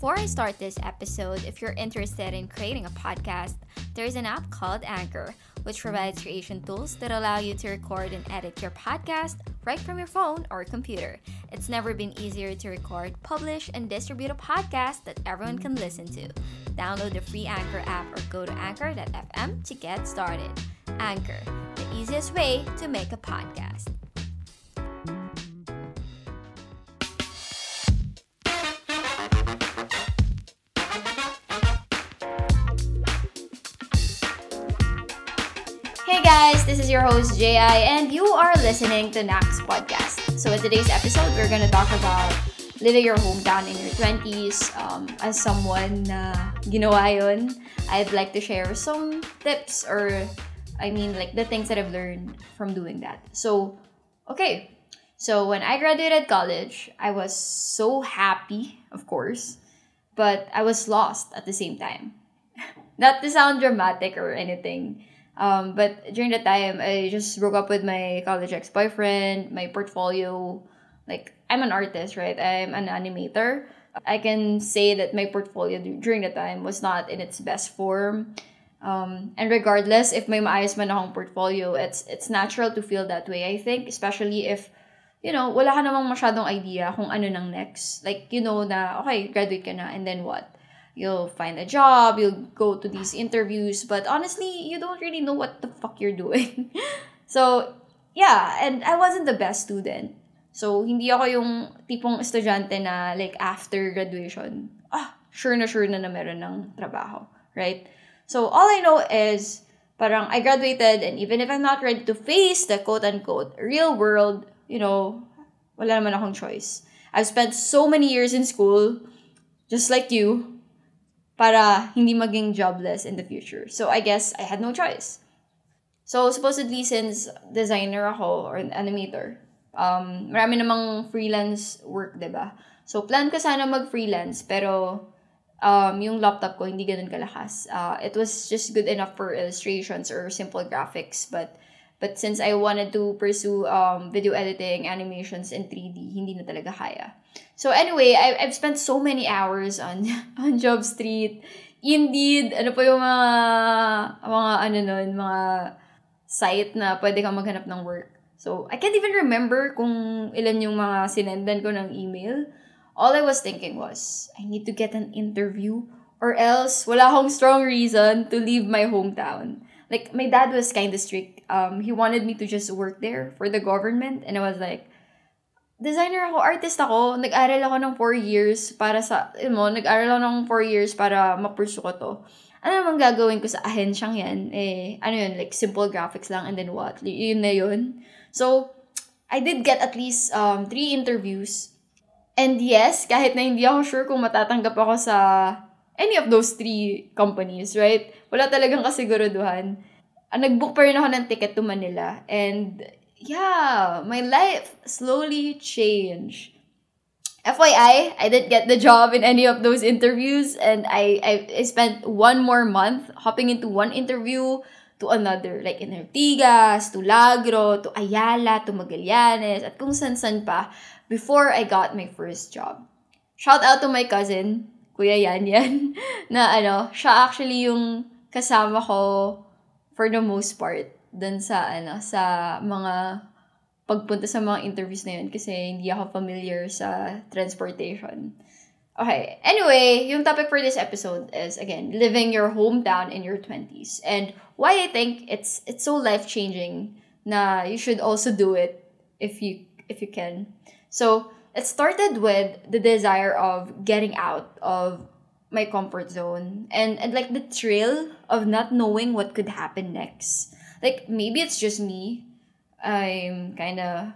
Before I start this episode, if you're interested in creating a podcast, there's an app called Anchor, which provides creation tools that allow you to record and edit your podcast right from your phone or computer. It's never been easier to record, publish, and distribute a podcast that everyone can listen to. Download the free Anchor app or go to anchor.fm to get started. Anchor, the easiest way to make a podcast. Guys, this is your host JI, and you are listening to Nax Podcast. So, in today's episode, we're gonna talk about living your hometown in your 20s. Um, as someone na ginawa yun, I'd like to share some tips or, I mean, like the things that I've learned from doing that. So, okay. So, when I graduated college, I was so happy, of course, but I was lost at the same time. Not to sound dramatic or anything um, but during that time, I just broke up with my college ex boyfriend, my portfolio. Like, I'm an artist, right? I'm an animator. I can say that my portfolio during that time was not in its best form. Um, and regardless if may maayos man akong portfolio, it's it's natural to feel that way, I think. Especially if, you know, wala ka namang masyadong idea kung ano nang next. Like, you know na, okay, graduate ka na, and then what? You'll find a job, you'll go to these interviews, but honestly, you don't really know what the fuck you're doing. so, yeah, and I wasn't the best student. So, hindi ako yung tipong estudyante na like after graduation, ah, sure na sure na na meron ng trabaho, right? So, all I know is parang I graduated and even if I'm not ready to face the quote-unquote real world, you know, wala naman akong choice. I've spent so many years in school, just like you, para hindi maging jobless in the future. So I guess I had no choice. So supposedly since designer ako or animator, um, marami namang freelance work, ba? So plan ko sana mag-freelance pero um, yung laptop ko hindi ganun kalakas. Uh, it was just good enough for illustrations or simple graphics but But since I wanted to pursue um, video editing, animations, and 3D, hindi na talaga kaya. So anyway, I, I've spent so many hours on on Job Street. Indeed, ano po yung mga, mga ano nun, mga site na pwede kang maghanap ng work. So, I can't even remember kung ilan yung mga sinendan ko ng email. All I was thinking was, I need to get an interview or else wala akong strong reason to leave my hometown like my dad was kind of strict. Um, he wanted me to just work there for the government, and I was like, designer ako, artist ako, nag-aral ako ng 4 years para sa, you know, nag-aral ako ng 4 years para ma-pursue ko to. Ano naman gagawin ko sa ahensyang yan? Eh, ano yun, like simple graphics lang and then what? Y- yun na yun. So, I did get at least um, three interviews. And yes, kahit na hindi ako sure kung matatanggap ako sa any of those three companies, right? Wala talagang kasiguraduhan. Uh, nag-book pa rin ako ng ticket to Manila. And yeah, my life slowly changed. FYI, I didn't get the job in any of those interviews and I, I, I spent one more month hopping into one interview to another. Like in Ortigas, to Lagro, to Ayala, to Magallanes, at kung san-san pa before I got my first job. Shout out to my cousin Kuya Yan Yan, na ano, siya actually yung kasama ko for the most part dun sa, ano, sa mga pagpunta sa mga interviews na yun kasi hindi ako familiar sa transportation. Okay, anyway, yung topic for this episode is, again, living your hometown in your 20s. And why I think it's it's so life-changing na you should also do it if you if you can. So, it started with the desire of getting out of my comfort zone and, and like the thrill of not knowing what could happen next. Like maybe it's just me. I'm kind of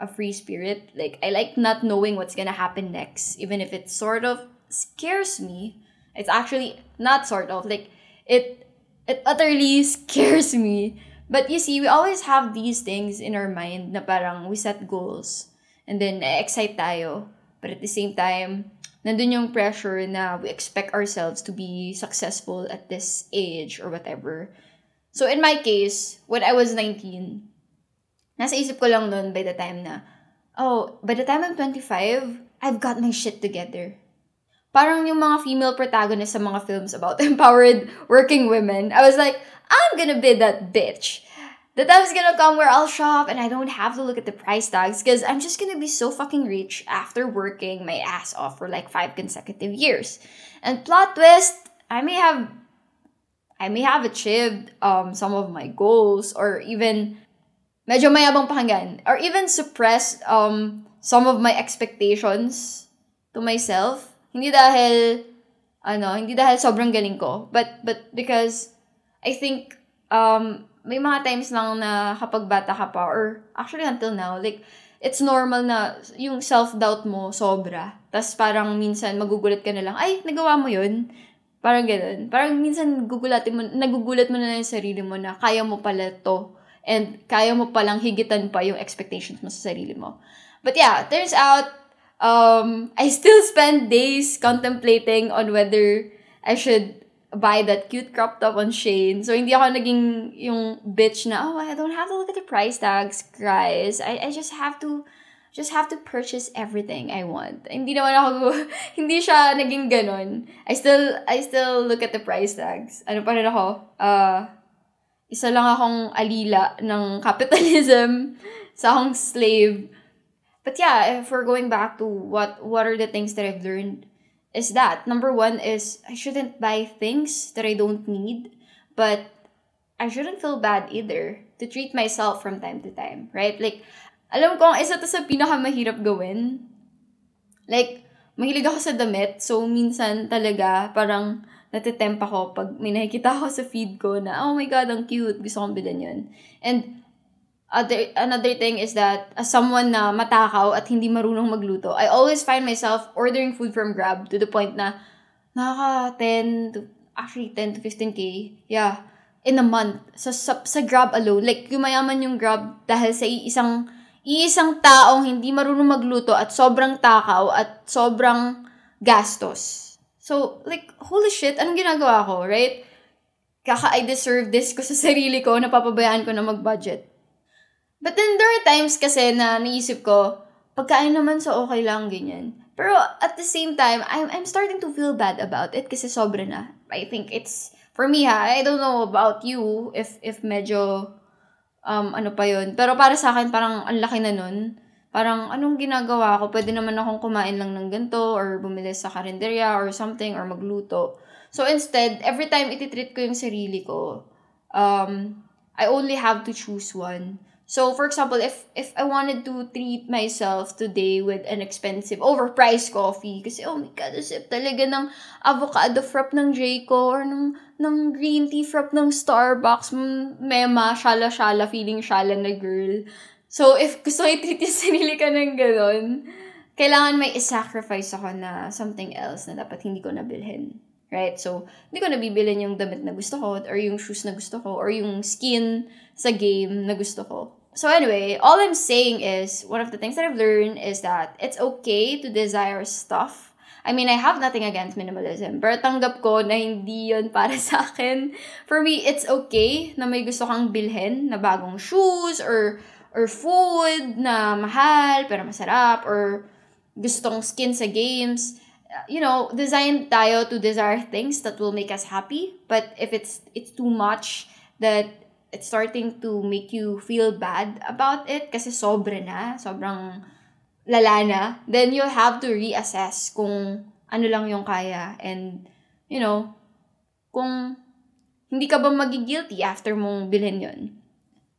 a free spirit. Like I like not knowing what's to happen next even if it sort of scares me. It's actually not sort of like it it utterly scares me. But you see, we always have these things in our mind na parang we set goals and then excite tayo. But at the same time, nandun yung pressure na we expect ourselves to be successful at this age or whatever. So in my case, when I was 19, nasa isip ko lang noon by the time na, oh, by the time I'm 25, I've got my shit together. parang yung mga female protagonists sa mga films about empowered working women, I was like, I'm gonna be that bitch. The time's gonna come where I'll shop and I don't have to look at the price tags because I'm just gonna be so fucking rich after working my ass off for like five consecutive years. And plot twist, I may have I may have achieved um some of my goals or even medyo mayabang pakinggan or even suppressed um some of my expectations to myself. Hindi dahil ano, hindi dahil sobrang galing ko, but but because I think um may mga times lang na kapag bata ka pa, or actually until now, like, it's normal na yung self-doubt mo sobra. Tapos parang minsan magugulat ka na lang, ay, nagawa mo yun. Parang ganun. Parang minsan gugulatin mo, nagugulat mo na lang yung sarili mo na kaya mo pala to. And kaya mo palang higitan pa yung expectations mo sa sarili mo. But yeah, turns out, um, I still spend days contemplating on whether I should buy that cute crop top on Shane. So, hindi ako naging yung bitch na, oh, I don't have to look at the price tags, guys. I, I just have to, just have to purchase everything I want. Hindi naman ako, hindi siya naging ganon. I still, I still look at the price tags. Ano pa rin ako? Uh, isa lang akong alila ng capitalism sa akong slave. But yeah, if we're going back to what, what are the things that I've learned is that number one is I shouldn't buy things that I don't need, but I shouldn't feel bad either to treat myself from time to time, right? Like, alam ko, isa to sa pinakamahirap gawin. Like, mahilig ako sa damit, so minsan talaga parang natitemp ako pag may nakikita ako sa feed ko na, oh my God, ang cute, gusto kong bilhin yun. And other another thing is that as someone na matakaw at hindi marunong magluto, I always find myself ordering food from Grab to the point na nakaka 10 to actually 10 to 15k. Yeah. In a month sa, sa, sa Grab alone. Like yumayaman yung Grab dahil sa isang iisang taong hindi marunong magluto at sobrang takaw at sobrang gastos. So, like, holy shit, anong ginagawa ko, right? Kaka I deserve this ko sa sarili ko, napapabayaan ko na mag-budget. But then there are times kasi na naisip ko, pagkain naman sa okay lang, ganyan. Pero at the same time, I'm, I'm starting to feel bad about it kasi sobra na. I think it's, for me ha, I don't know about you, if, if medyo, um, ano pa yun. Pero para sa akin, parang ang laki na nun. Parang, anong ginagawa ko? Pwede naman akong kumain lang ng ganito, or bumili sa karinderya, or something, or magluto. So instead, every time ititreat ko yung sarili ko, um, I only have to choose one. So, for example, if if I wanted to treat myself today with an expensive, overpriced coffee, kasi oh my god, sip talaga ng avocado frap ng Jayco or ng, ng green tea frap ng Starbucks, mema, shala-shala, feeling shala na girl. So, if gusto ko i-treat yung sarili ka ng gano'n, kailangan may i-sacrifice ako na something else na dapat hindi ko nabilhin. Right? So, hindi ko nabibilin yung damit na gusto ko or yung shoes na gusto ko or yung skin sa game na gusto ko. So anyway, all I'm saying is one of the things that I've learned is that it's okay to desire stuff. I mean, I have nothing against minimalism, pero tanggap ko na hindi yun para sa akin. For me, it's okay na may gusto kang bilhin na bagong shoes or or food na mahal pero masarap or gustong skin sa games. You know, design tayo to desire things that will make us happy. But if it's it's too much that it's starting to make you feel bad about it kasi sobra na, sobrang lala na, then you'll have to reassess kung ano lang yung kaya and, you know, kung hindi ka ba magigilty after mong bilhin yun.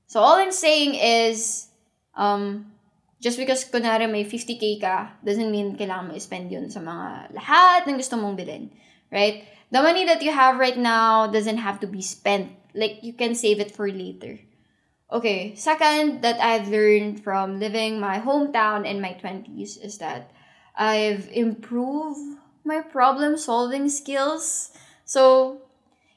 So, all I'm saying is, um, just because kunwari may 50k ka, doesn't mean kailangan mo spend yun sa mga lahat ng gusto mong bilhin. Right? The money that you have right now doesn't have to be spent like you can save it for later. Okay, second that I've learned from living my hometown in my 20s is that I've improved my problem solving skills. So,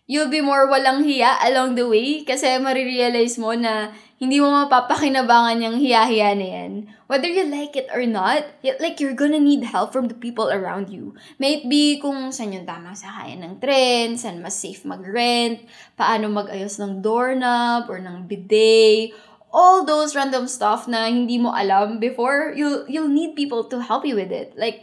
you'll be more walang hiya along the way kasi marirealize mo na hindi mo mapapakinabangan yung hiya-hiya na yan. Whether you like it or not, like you're gonna need help from the people around you. May be kung saan yung tamang sakayan ng tren, saan mas safe mag-rent, paano mag-ayos ng doorknob or ng bidet, all those random stuff na hindi mo alam before, you'll, you'll need people to help you with it. Like,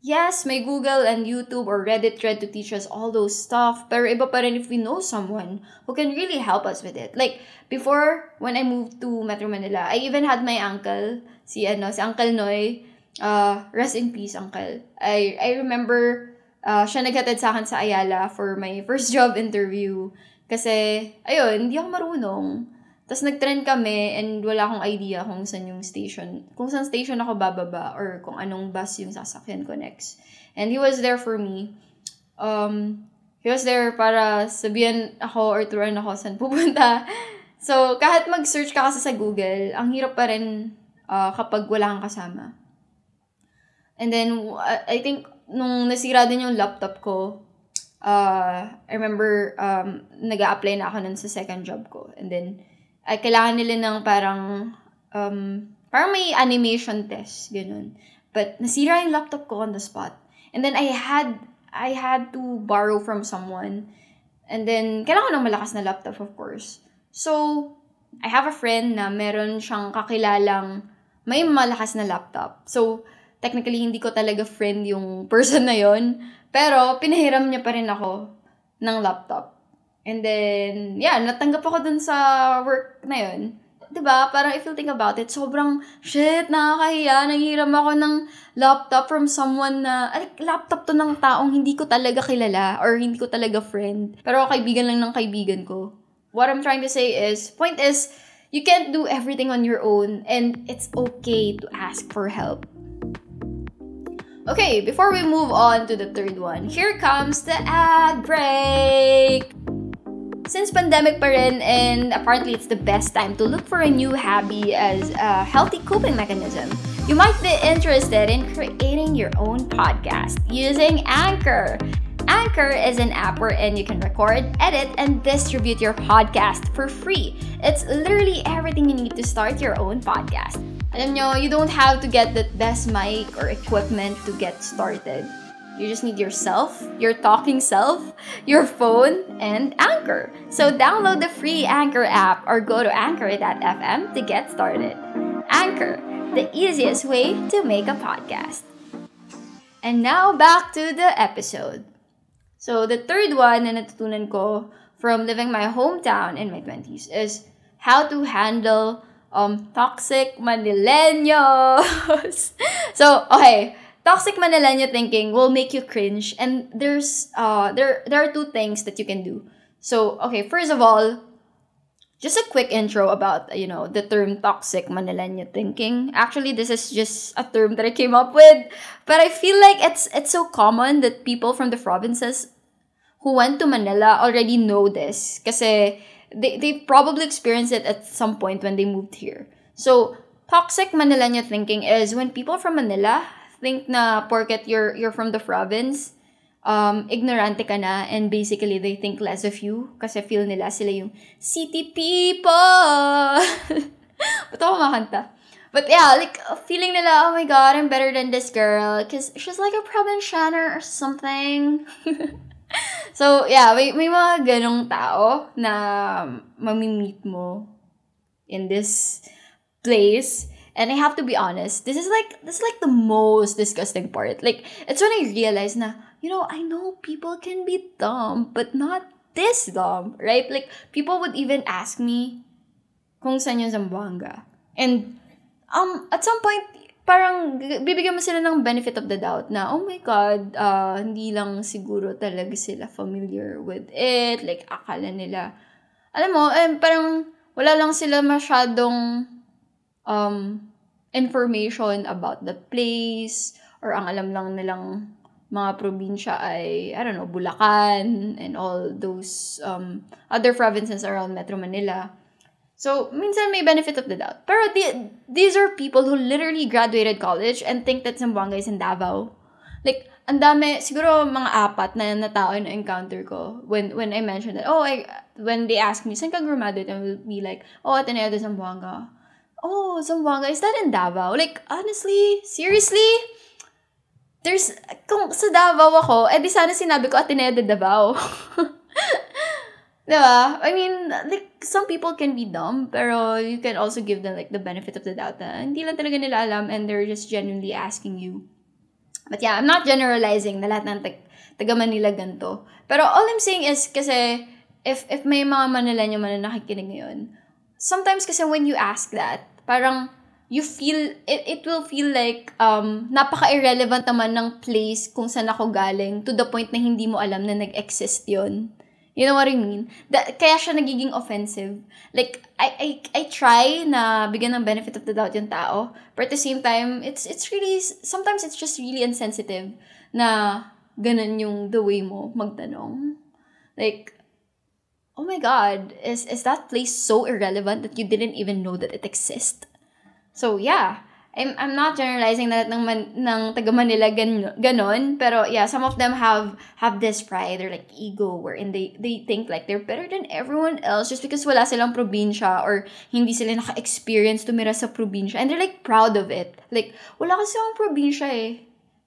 yes, may Google and YouTube or Reddit thread to teach us all those stuff. Pero iba pa rin if we know someone who can really help us with it. Like, before, when I moved to Metro Manila, I even had my uncle, si, ano, si Uncle Noy. Uh, rest in peace, Uncle. I, I remember, uh, siya naghatid sa akin sa Ayala for my first job interview. Kasi, ayun, hindi ako marunong. Tapos nag-trend kami and wala akong idea kung saan yung station, kung saan station ako bababa or kung anong bus yung sasakyan ko next. And he was there for me. Um, he was there para sabihan ako or turuan ako saan pupunta. So, kahit mag-search ka kasi sa Google, ang hirap pa rin uh, kapag wala kang kasama. And then, I think, nung nasira din yung laptop ko, uh, I remember, um, nag apply na ako nun sa second job ko. And then, ay kailangan nila ng parang, um, parang may animation test, ganun. But, nasira yung laptop ko on the spot. And then, I had, I had to borrow from someone. And then, kailangan ko ng malakas na laptop, of course. So, I have a friend na meron siyang kakilalang may malakas na laptop. So, technically, hindi ko talaga friend yung person na yon Pero, pinahiram niya pa rin ako ng laptop. And then, yeah, natanggap ako dun sa work na yun. ba diba? Parang if you think about it, sobrang, shit, nakakahiya. Nanghiram ako ng laptop from someone na, ay, laptop to ng taong hindi ko talaga kilala or hindi ko talaga friend. Pero kaibigan lang ng kaibigan ko. What I'm trying to say is, point is, you can't do everything on your own and it's okay to ask for help. Okay, before we move on to the third one, here comes the ad break! Since pandemic pa rin, and apparently it's the best time to look for a new hobby as a healthy coping mechanism, you might be interested in creating your own podcast using Anchor. Anchor is an app wherein you can record, edit, and distribute your podcast for free. It's literally everything you need to start your own podcast. Alam nyo, you don't have to get the best mic or equipment to get started. You just need yourself, your talking self, your phone, and Anchor. So download the free Anchor app or go to anchor.fm to get started. Anchor, the easiest way to make a podcast. And now back to the episode. So the third one na natutunan ko from living my hometown in my 20s is how to handle um toxic Manileños. so, okay, toxic Manilenya thinking will make you cringe and there's uh there there are two things that you can do. So, okay, first of all, just a quick intro about you know the term toxic Manilenya thinking. Actually, this is just a term that I came up with, but I feel like it's it's so common that people from the provinces who went to Manila already know this kasi they they probably experienced it at some point when they moved here. So, toxic Manilenya thinking is when people from Manila think na porket you're you're from the province, um, ignorante ka na and basically they think less of you kasi feel nila sila yung city people. Ba't ako makanta? But yeah, like, feeling nila, oh my god, I'm better than this girl because she's like a provincianer or something. so, yeah, may, may mga ganong tao na mamimit mo in this place And I have to be honest, this is like this is like the most disgusting part. Like it's when I realize na, you know, I know people can be dumb, but not this dumb, right? Like people would even ask me kung saan yung Zamboanga. And um at some point parang bibigyan mo sila ng benefit of the doubt na, oh my God, uh, hindi lang siguro talaga sila familiar with it. Like, akala nila, alam mo, eh, parang wala lang sila masyadong um, information about the place or ang alam lang nilang mga probinsya ay, I don't know, Bulacan and all those um, other provinces around Metro Manila. So, minsan may benefit of the doubt. Pero the, these are people who literally graduated college and think that Zamboanga is in Davao. Like, ang dami, siguro mga apat na na tao na encounter ko when when I mentioned that, oh, I, when they ask me, saan ka graduate? I will be like, oh, Ateneo de Zamboanga oh, Zamboanga, is that in Davao? Like, honestly, seriously? There's, kung sa Davao ako, eh di sana sinabi ko Ateneo de Davao. diba? I mean, like, some people can be dumb, pero you can also give them, like, the benefit of the doubt na hindi lang talaga nila alam and they're just genuinely asking you But yeah, I'm not generalizing na lahat ng tag- taga Manila ganito. Pero all I'm saying is kasi if if may mga Manileño man na nakikinig ngayon, sometimes kasi when you ask that, parang you feel, it, it will feel like um, napaka-irrelevant naman ng place kung saan ako galing to the point na hindi mo alam na nag-exist yon You know what I mean? That, kaya siya nagiging offensive. Like, I, I, I try na bigyan ng benefit of the doubt yung tao. But at the same time, it's, it's really, sometimes it's just really insensitive na ganun yung the way mo magtanong. Like, oh my god, is, is that place so irrelevant that you didn't even know that it exists? So, yeah. I'm, I'm not generalizing na ng, man, ng taga Manila gan, ganon, pero yeah, some of them have have this pride or like ego wherein they, they think like they're better than everyone else just because wala silang probinsya or hindi sila naka-experience tumira sa probinsya and they're like proud of it. Like, wala kasi akong probinsya eh.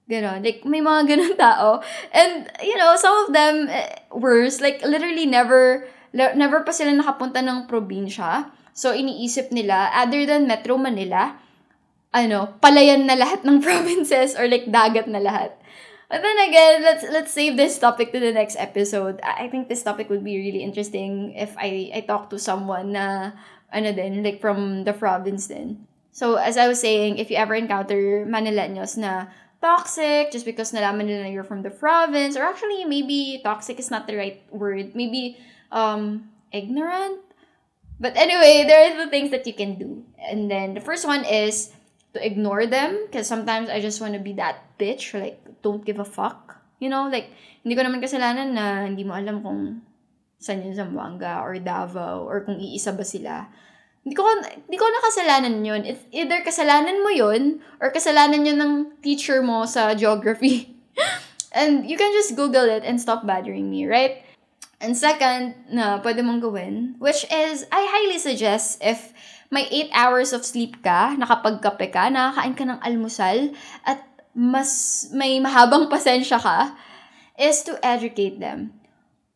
Ganon. Like, may mga ganon tao. And, you know, some of them, uh, worse, like, literally never, never pa sila nakapunta ng probinsya. So, iniisip nila, other than Metro Manila, ano, palayan na lahat ng provinces or like dagat na lahat. But then again, let's let's save this topic to the next episode. I think this topic would be really interesting if I I talk to someone na ano din, like from the province din. So, as I was saying, if you ever encounter Manileños na toxic just because nalaman nila you're from the province, or actually, maybe toxic is not the right word. Maybe um, ignorant? But anyway, there are the things that you can do. And then the first one is to ignore them because sometimes I just want to be that bitch like don't give a fuck you know? Like hindi ko naman kasalanan na hindi mo alam kung saan yung Zamboanga or Davao or kung iisa ba sila. Hindi ko hindi ko nakasalanan yun. It's either kasalanan mo yun or kasalanan yun ng teacher mo sa geography. And you can just google it and stop bothering me right and second na pwede mong gawin which is I highly suggest if may 8 hours of sleep ka, nakapagkape ka, nakakain ka ng almusal, at mas may mahabang pasensya ka, is to educate them.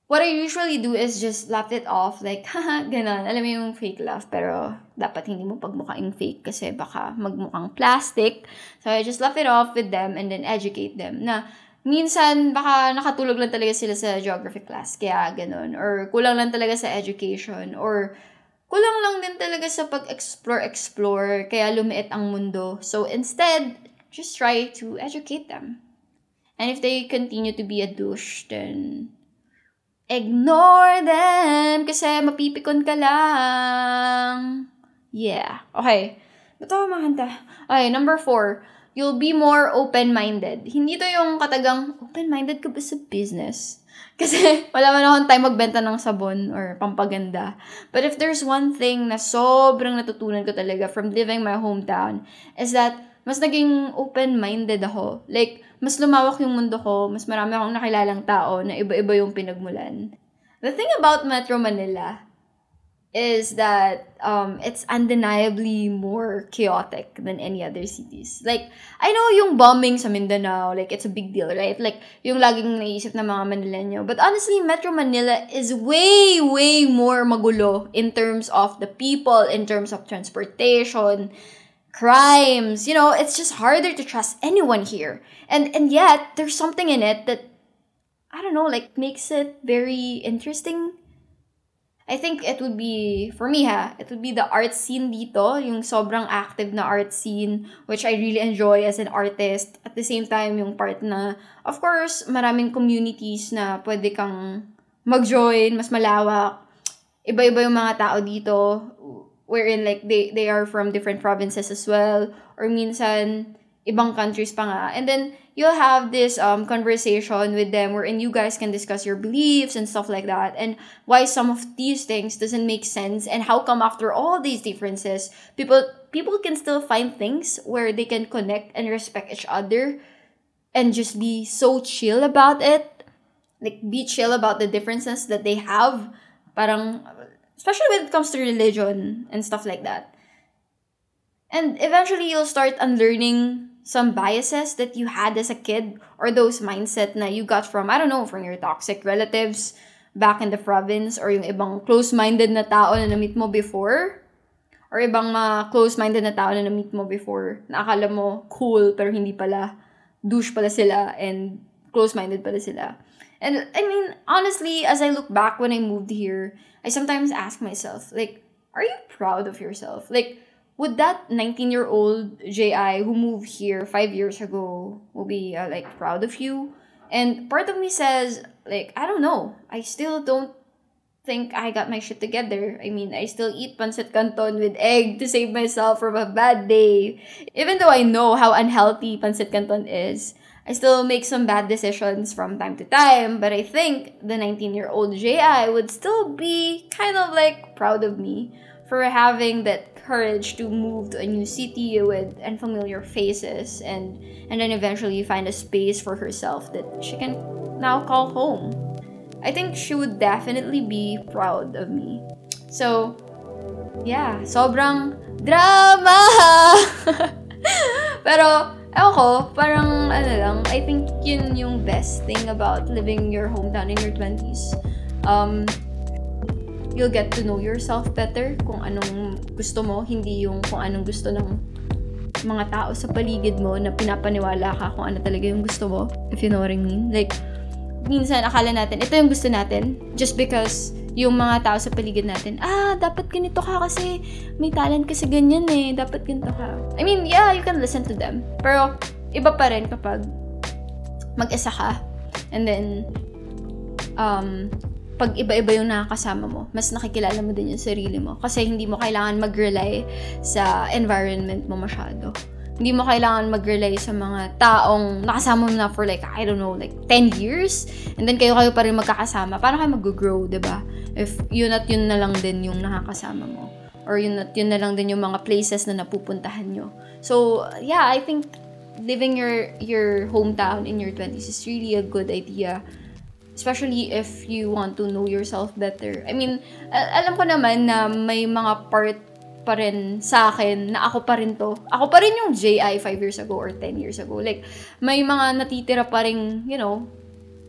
What I usually do is just laugh it off, like, haha, ganun. Alam mo yung fake laugh, pero dapat hindi mo pagmukaing fake kasi baka magmukhang plastic. So, I just laugh it off with them and then educate them na minsan baka nakatulog lang talaga sila sa geography class, kaya ganun. Or kulang lang talaga sa education. Or kulang lang din talaga sa pag-explore-explore, kaya lumiit ang mundo. So instead, just try to educate them. And if they continue to be a douche, then ignore them kasi mapipikon ka lang. Yeah. Okay. Ito mga kanta. Okay, number four. You'll be more open-minded. Hindi to yung katagang, open-minded ka ba sa business? Kasi wala man akong time magbenta ng sabon or pampaganda. But if there's one thing na sobrang natutunan ko talaga from living my hometown is that mas naging open-minded ako. Like, mas lumawak yung mundo ko, mas marami akong nakilalang tao na iba-iba yung pinagmulan. The thing about Metro Manila is that um, it's undeniably more chaotic than any other cities. Like, I know yung bombing sa Mindanao, like, it's a big deal, right? Like, yung laging naisip ng mga Manileño. But honestly, Metro Manila is way, way more magulo in terms of the people, in terms of transportation, crimes. You know, it's just harder to trust anyone here. And, and yet, there's something in it that, I don't know, like, makes it very interesting I think it would be, for me ha, it would be the art scene dito, yung sobrang active na art scene, which I really enjoy as an artist. At the same time, yung part na, of course, maraming communities na pwede kang mag-join, mas malawak. Iba-iba yung mga tao dito, wherein like they, they are from different provinces as well, or minsan, ibang countries pa nga. And then, you'll have this um, conversation with them wherein you guys can discuss your beliefs and stuff like that and why some of these things doesn't make sense and how come after all these differences people people can still find things where they can connect and respect each other and just be so chill about it like be chill about the differences that they have. Parang especially when it comes to religion and stuff like that. And eventually you'll start unlearning some biases that you had as a kid or those mindset na you got from, I don't know, from your toxic relatives back in the province or yung ibang close-minded na tao na na-meet mo before or ibang mga close-minded na tao na na-meet mo before na akala mo cool pero hindi pala douche pala sila and close-minded pala sila. And I mean, honestly, as I look back when I moved here, I sometimes ask myself, like, are you proud of yourself? Like, would that 19 year old JI who moved here five years ago will be uh, like proud of you? And part of me says, like, I don't know. I still don't think I got my shit together. I mean, I still eat pancit canton with egg to save myself from a bad day. Even though I know how unhealthy pancit canton is, I still make some bad decisions from time to time, but I think the 19 year old JI would still be kind of like proud of me for having that courage to move to a new city with unfamiliar faces and and then eventually find a space for herself that she can now call home. I think she would definitely be proud of me. So, yeah, sobrang drama! Pero, ewan ko, parang ano lang, I think yun yung best thing about living your hometown in your 20s. Um, you'll get to know yourself better kung anong gusto mo, hindi yung kung anong gusto ng mga tao sa paligid mo na pinapaniwala ka kung ano talaga yung gusto mo, if you know what I mean. Like, minsan akala natin, ito yung gusto natin, just because yung mga tao sa paligid natin, ah, dapat ganito ka kasi may talent kasi ganyan eh, dapat ganito ka. I mean, yeah, you can listen to them. Pero, iba pa rin kapag mag-isa ka, and then, um, pag iba-iba yung nakakasama mo, mas nakikilala mo din yung sarili mo. Kasi hindi mo kailangan mag-rely sa environment mo masyado hindi mo kailangan mag-rely sa mga taong nakasama mo na for like, I don't know, like 10 years. And then kayo-kayo pa rin magkakasama. Paano kayo mag-grow, ba diba? If yun at yun na lang din yung nakakasama mo. Or yun at yun na lang din yung mga places na napupuntahan nyo. So, yeah, I think living your your hometown in your 20s is really a good idea especially if you want to know yourself better. I mean, alam ko naman na may mga part pa rin sa akin na ako pa rin to. Ako pa rin yung JI 5 years ago or 10 years ago. Like, may mga natitira pa rin, you know,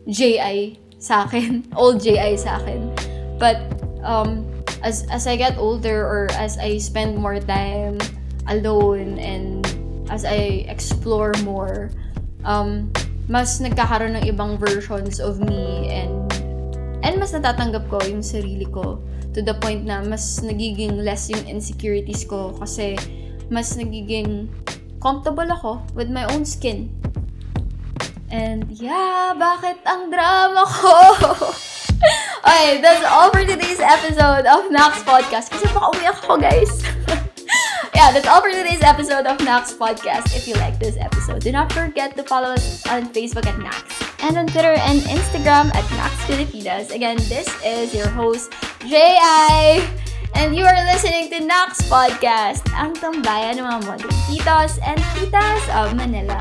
JI sa akin. Old JI sa akin. But, um, as, as I get older or as I spend more time alone and as I explore more, um, mas nagkakaroon ng ibang versions of me and and mas natatanggap ko yung sarili ko to the point na mas nagiging less yung insecurities ko kasi mas nagiging comfortable ako with my own skin. And yeah, bakit ang drama ko? okay, that's all for today's episode of Nax Podcast. Kasi baka umiyak ako, guys. yeah, that's all for today's episode of Nax Podcast. If you like this episode, do not forget to follow us on Facebook at Nax and on Twitter and Instagram at Nax Filipinas. Again, this is your host, J.I. And you are listening to Nax Podcast, ang tambayan ng mga modern titos and titas of Manila.